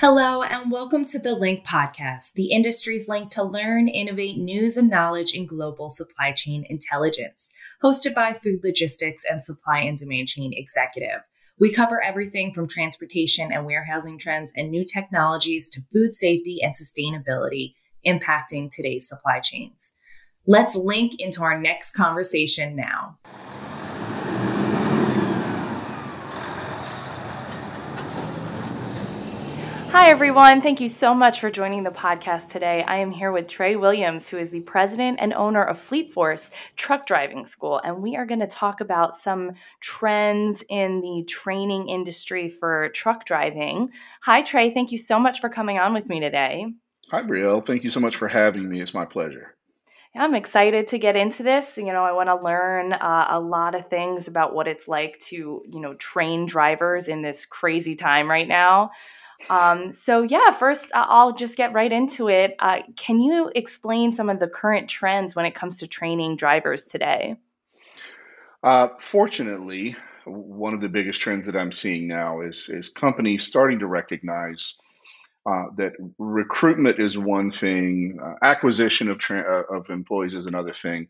Hello, and welcome to the Link Podcast, the industry's link to learn, innovate news and knowledge in global supply chain intelligence, hosted by Food Logistics and Supply and Demand Chain Executive. We cover everything from transportation and warehousing trends and new technologies to food safety and sustainability impacting today's supply chains. Let's link into our next conversation now. Hi, everyone. Thank you so much for joining the podcast today. I am here with Trey Williams, who is the president and owner of Fleet Force Truck Driving School. And we are going to talk about some trends in the training industry for truck driving. Hi, Trey. Thank you so much for coming on with me today. Hi, Brielle. Thank you so much for having me. It's my pleasure. I'm excited to get into this. You know, I want to learn uh, a lot of things about what it's like to, you know, train drivers in this crazy time right now. Um, so, yeah, first, I'll just get right into it. Uh, can you explain some of the current trends when it comes to training drivers today? Uh, fortunately, one of the biggest trends that I'm seeing now is is companies starting to recognize uh, that recruitment is one thing, uh, acquisition of tra- uh, of employees is another thing,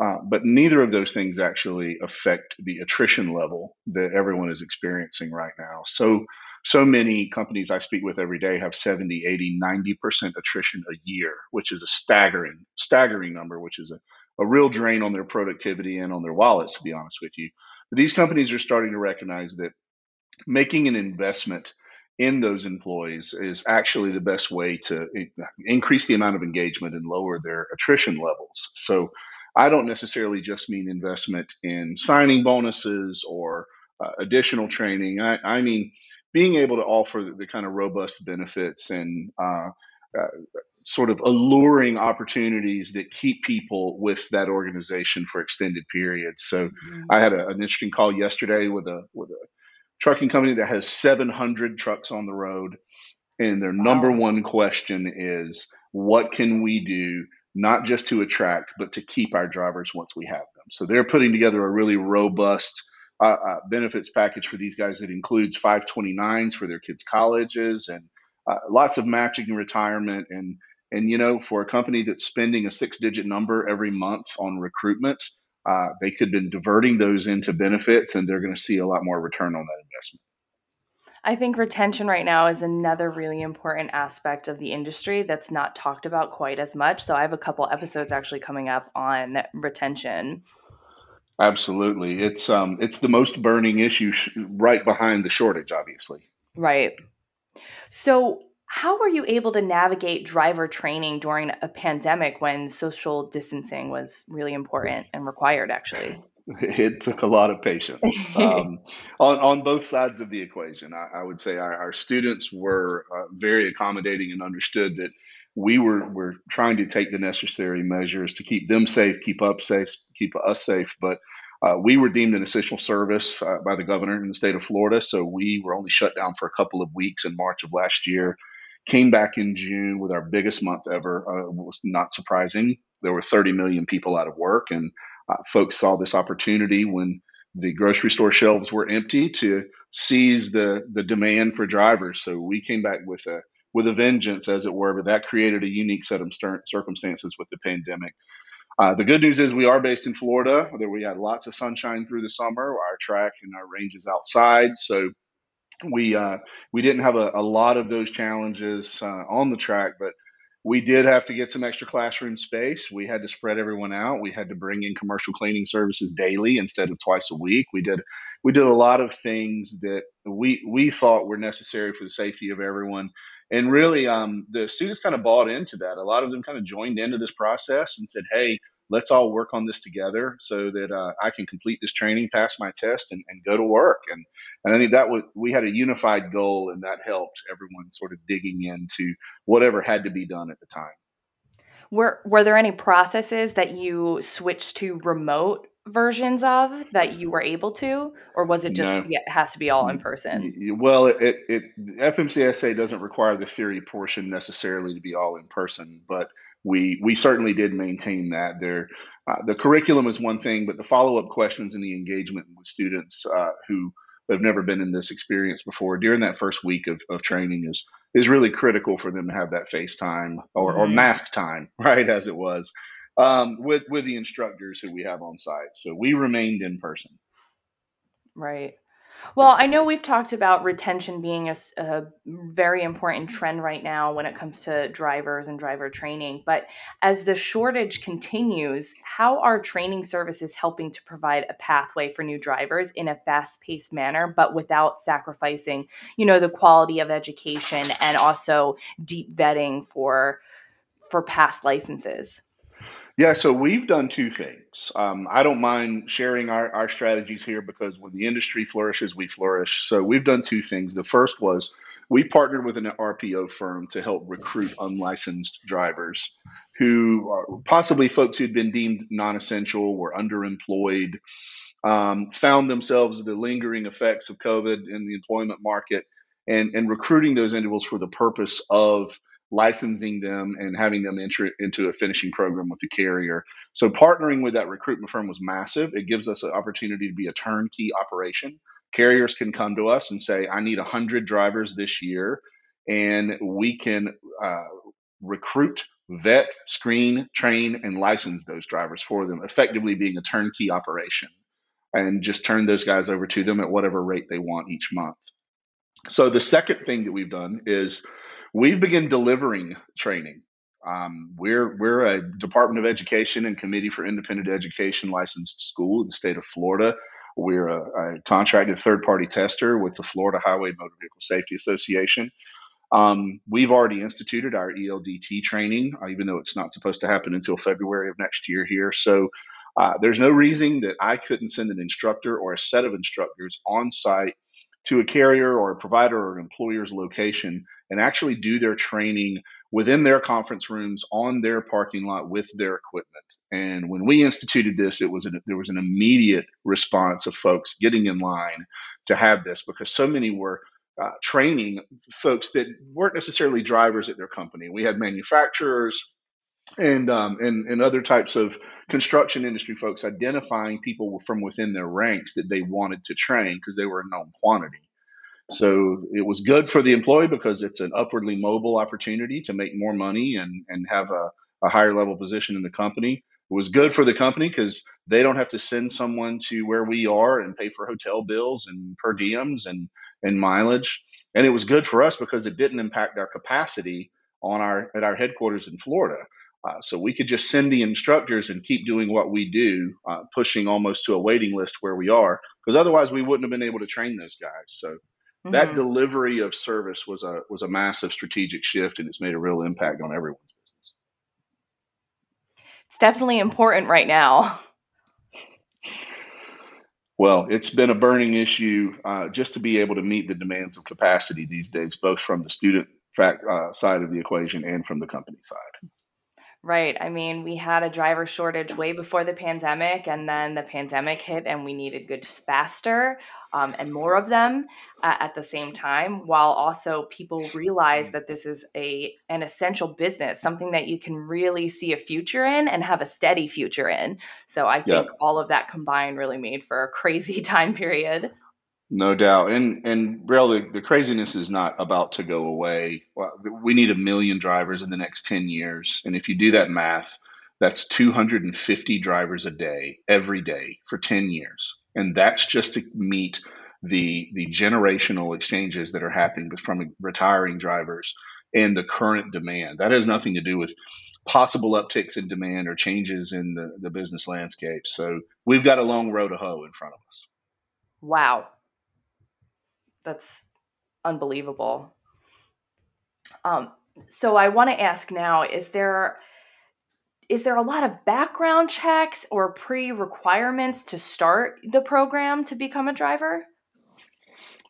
uh, but neither of those things actually affect the attrition level that everyone is experiencing right now. So so many companies I speak with every day have 70, 80, 90% attrition a year, which is a staggering, staggering number, which is a, a real drain on their productivity and on their wallets, to be honest with you. But these companies are starting to recognize that making an investment in those employees is actually the best way to increase the amount of engagement and lower their attrition levels. So I don't necessarily just mean investment in signing bonuses or uh, additional training. I, I mean, being able to offer the kind of robust benefits and uh, uh, sort of alluring opportunities that keep people with that organization for extended periods. So mm-hmm. I had a, an interesting call yesterday with a with a trucking company that has 700 trucks on the road, and their wow. number one question is, what can we do not just to attract but to keep our drivers once we have them? So they're putting together a really robust uh, uh, benefits package for these guys that includes 529s for their kids' colleges and uh, lots of matching retirement. And and you know, for a company that's spending a six-digit number every month on recruitment, uh, they could have been diverting those into benefits, and they're going to see a lot more return on that investment. I think retention right now is another really important aspect of the industry that's not talked about quite as much. So I have a couple episodes actually coming up on retention. Absolutely, it's um, it's the most burning issue, sh- right behind the shortage, obviously. Right. So, how were you able to navigate driver training during a pandemic when social distancing was really important and required? Actually, it took a lot of patience um, on on both sides of the equation. I, I would say our, our students were uh, very accommodating and understood that we were were trying to take the necessary measures to keep them safe, keep up safe, keep us safe. But uh, we were deemed an essential service uh, by the governor in the state of Florida, so we were only shut down for a couple of weeks in March of last year. Came back in June with our biggest month ever. Uh, was not surprising. There were 30 million people out of work, and uh, folks saw this opportunity when the grocery store shelves were empty to seize the the demand for drivers. So we came back with a with a vengeance, as it were. But that created a unique set of circumstances with the pandemic. Uh, the good news is we are based in Florida. That we had lots of sunshine through the summer. Our track and our range is outside, so we uh, we didn't have a, a, lot of those challenges uh, on the track, but we did have to get some extra classroom space. We had to spread everyone out. We had to bring in commercial cleaning services daily instead of twice a week. We did we did a lot of things that we we thought were necessary for the safety of everyone and really um, the students kind of bought into that. A lot of them kind of joined into this process and said hey let's all work on this together so that uh, i can complete this training pass my test and, and go to work. And, and i think that was we had a unified goal and that helped everyone sort of digging into whatever had to be done at the time. Were were there any processes that you switched to remote versions of that you were able to, or was it just no. yeah, it has to be all in person? Well, it, it, it FMCSA doesn't require the theory portion necessarily to be all in person, but we we certainly did maintain that. There, uh, the curriculum is one thing, but the follow up questions and the engagement with students uh, who have never been in this experience before, during that first week of, of training is is really critical for them to have that FaceTime or, mm-hmm. or mask time, right, as it was, um, with with the instructors who we have on site. So we remained in person. Right. Well, I know we've talked about retention being a, a, very important trend right now when it comes to drivers and driver training. But as the shortage continues, how are training services helping to provide a pathway for new drivers in a fast-paced manner, but without sacrificing, you know, the quality of education and also deep vetting for for past licenses? Yeah, so we've done two things. Um, I don't mind sharing our, our strategies here because when the industry flourishes, we flourish. So we've done two things. The first was we partnered with an RPO firm to help recruit unlicensed drivers who are possibly folks who'd been deemed non essential, were underemployed, um, found themselves the lingering effects of COVID in the employment market, and, and recruiting those individuals for the purpose of licensing them and having them enter into a finishing program with the carrier. So partnering with that recruitment firm was massive. It gives us an opportunity to be a turnkey operation. Carriers can come to us and say, I need 100 drivers this year, and we can uh, recruit, vet, screen, train, and license those drivers for them, effectively being a turnkey operation, and just turn those guys over to them at whatever rate they want each month. So the second thing that we've done is we've begun delivering training. Um, we're we're a Department of Education and Committee for Independent Education licensed school in the state of Florida. We're a, a contracted third party tester with the Florida Highway Motor Vehicle Safety Association. Um, we've already instituted our ELDT training, uh, even though it's not supposed to happen until February of next year here. So uh, there's no reason that I couldn't send an instructor or a set of instructors on site to a carrier or a provider or an employer's location and actually do their training within their conference rooms on their parking lot with their equipment. And when we instituted this, it was an, there was an immediate response of folks getting in line to have this because so many were uh, training folks that weren't necessarily drivers at their company. We had manufacturers and um, and and other types of construction industry folks identifying people from within their ranks that they wanted to train because they were a known quantity. So it was good for the employee because it's an upwardly mobile opportunity to make more money and, and have a, a higher level position in the company. It was good for the company because they don't have to send someone to where we are and pay for hotel bills and per diems and, and mileage. And it was good for us because it didn't impact our capacity on our at our headquarters in Florida. Uh, so we could just send the instructors and keep doing what we do, uh, pushing almost to a waiting list where we are, because otherwise we wouldn't have been able to train those guys. So Mm-hmm. That delivery of service was a was a massive strategic shift, and it's made a real impact on everyone's business. It's definitely important right now. Well, it's been a burning issue uh, just to be able to meet the demands of capacity these days, both from the student fact uh, side of the equation and from the company side. Right. I mean, we had a driver shortage way before the pandemic, and then the pandemic hit, and we needed goods faster um, and more of them uh, at the same time, while also people realize that this is a an essential business, something that you can really see a future in and have a steady future in. So I think all of that combined really made for a crazy time period. No doubt, and and really, the craziness is not about to go away. We need a million drivers in the next ten years, and if you do that math, that's 250 drivers a day every day for 10 years, and that's just to meet the the generational exchanges that are happening from retiring drivers and the current demand. That has nothing to do with possible upticks in demand or changes in the, the business landscape. So we've got a long road to hoe in front of us. Wow that's unbelievable. Um, so I want to ask now: Is there is there a lot of background checks or pre-requirements to start the program to become a driver?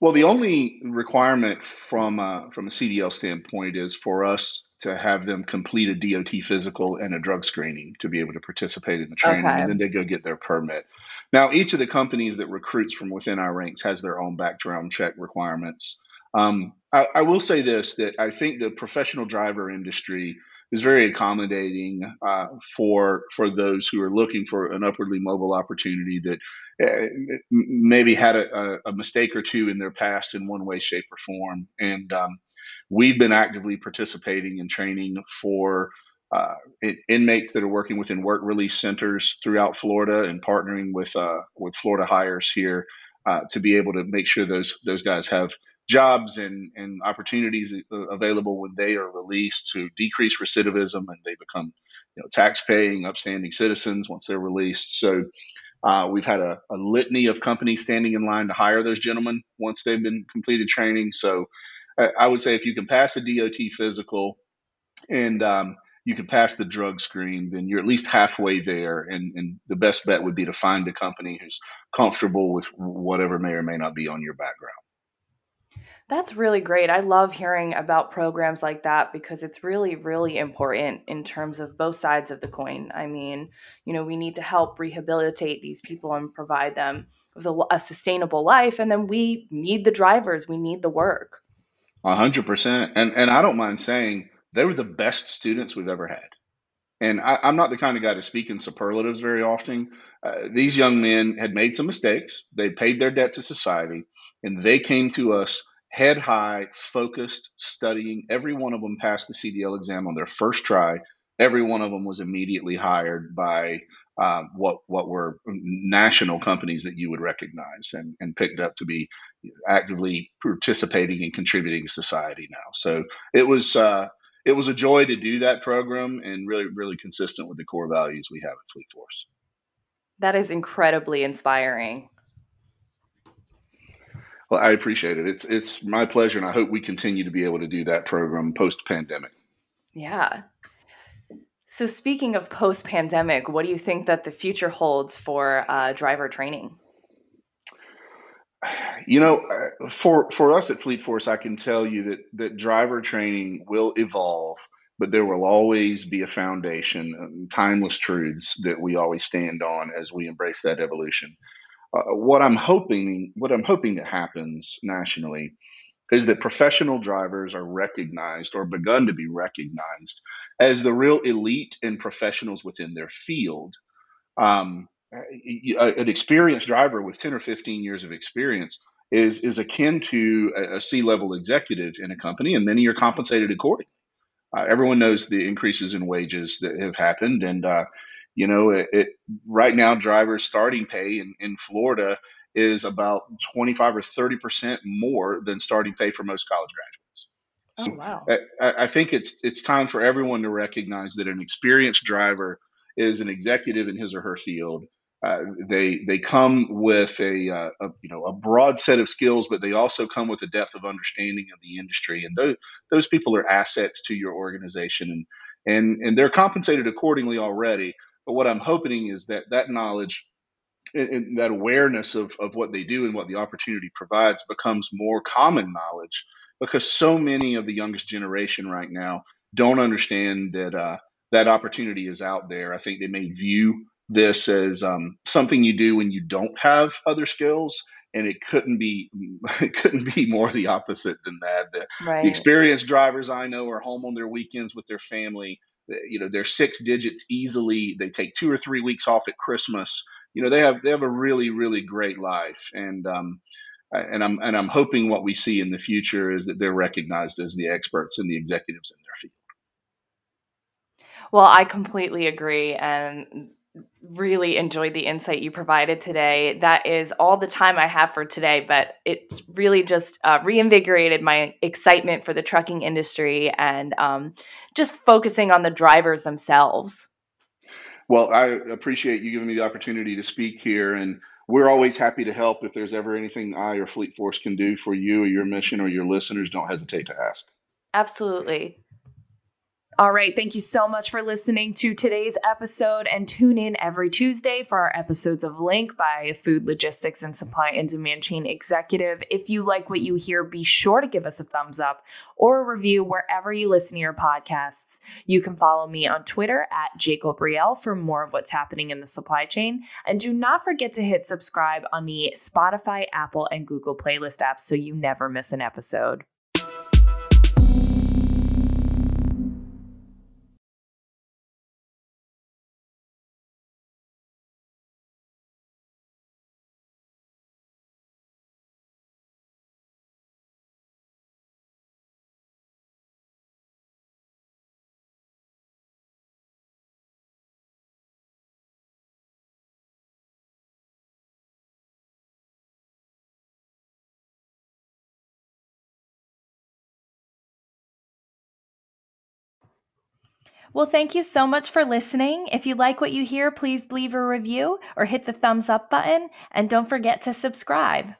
Well, the only requirement from a, from a CDL standpoint is for us to have them complete a DOT physical and a drug screening to be able to participate in the training, okay. and then they go get their permit. Now, each of the companies that recruits from within our ranks has their own background check requirements. Um, I, I, will say this: that I think the professional driver industry is very accommodating uh, for for those who are looking for an upwardly mobile opportunity that uh, maybe had a, a, mistake or two in their past in one way, shape, or form. And um, we've been actively participating in training for uh, inmates that are working within work release centers throughout Florida and partnering with uh, with Florida Hires here uh, to be able to make sure those those guys have jobs and, and opportunities uh, available when they are released to decrease recidivism and they become you know, tax paying, upstanding citizens once they're released. So uh, we've had a, a, litany of companies standing in line to hire those gentlemen once they've been completed training. So I, I would say if you can pass a DOT physical and um, you can pass the drug screen, then you're at least halfway there. And, and the best bet would be to find a company who's comfortable with whatever may or may not be on your background. That's really great. I love hearing about programs like that because it's really, really important in terms of both sides of the coin. I mean, you know, we need to help rehabilitate these people and provide them with a, a sustainable life. And then we need the drivers, we need the work. A hundred percent. And and I don't mind saying they were the best students we've ever had. And I, am not the kind of guy to speak in superlatives very often. Uh, these young men had made some mistakes. They paid their debt to society, and they came to us head high, focused, studying. Every one of them passed the CDL exam on their first try. Every one of them was immediately hired by uh, what what were national companies that you would recognize and, and picked up to be actively participating and contributing to society now. So it was uh, it was a joy to do that program and really really consistent with the core values we have at Fleet Force. That is incredibly inspiring. Well, I appreciate it. It's it's my pleasure, and I hope we continue to be able to do that program post pandemic. Yeah. So, speaking of post pandemic, what do you think that the future holds for uh, driver training? You know, uh, for for us at Fleet Force, I can tell you that that driver training will evolve, but there will always be a foundation, timeless truths that we always stand on as we embrace that evolution. Uh, what I'm hoping, what I'm hoping that happens nationally, is that professional drivers are recognized or begun to be recognized as the real elite and professionals within their field. Um, an experienced driver with 10 or 15 years of experience is is akin to a, a C-level executive in a company, and many are compensated accordingly. Uh, everyone knows the increases in wages that have happened, and uh, you know, it, it, right now, drivers' starting pay in, in Florida is about 25 or 30 percent more than starting pay for most college graduates. Oh, so wow. I, I, think it's it's time for everyone to recognize that an experienced driver is an executive in his or her field. Uh, they they come with a, uh, a, you know a broad set of skills, but they also come with a depth of understanding of the industry, and those those people are assets to your organization, and and and they're compensated accordingly already. But what I'm hoping is that that knowledge and, that awareness of, of what they do and what the opportunity provides becomes more common knowledge because so many of the youngest generation right now don't understand that uh, that opportunity is out there. I think they may view this as um, something you do when you don't have other skills, and it couldn't be it couldn't be more the opposite than that. The, right. the experienced drivers I know are home on their weekends with their family you know they're six digits easily they take two or three weeks off at christmas you know they have they have a really really great life and um and i'm and i'm hoping what we see in the future is that they're recognized as the experts and the executives in their field well i completely agree and really enjoyed the insight you provided today. That is all the time I have for today, but it's really just uh, reinvigorated my excitement for the trucking industry and um, just focusing on the drivers themselves. Well, I appreciate you giving me the opportunity to speak here, and we're always happy to help. If there's ever anything I or Fleet Force can do for you or your mission or your listeners, don't hesitate to ask. Absolutely. All right. Thank you so much for listening to today's episode and tune in every Tuesday for our episodes of Link by Food Logistics and Supply and Demand Chain Executive. If you like what you hear, be sure to give us a thumbs up or a review wherever you listen to your podcasts. You can follow me on Twitter at Jacob Riel for more of what's happening in the supply chain. And do not forget to hit subscribe on the Spotify, Apple, and Google playlist apps so you never miss an episode. Well, thank you so much for listening. If you like what you hear, please leave a review or hit the thumbs up button, and don't forget to subscribe.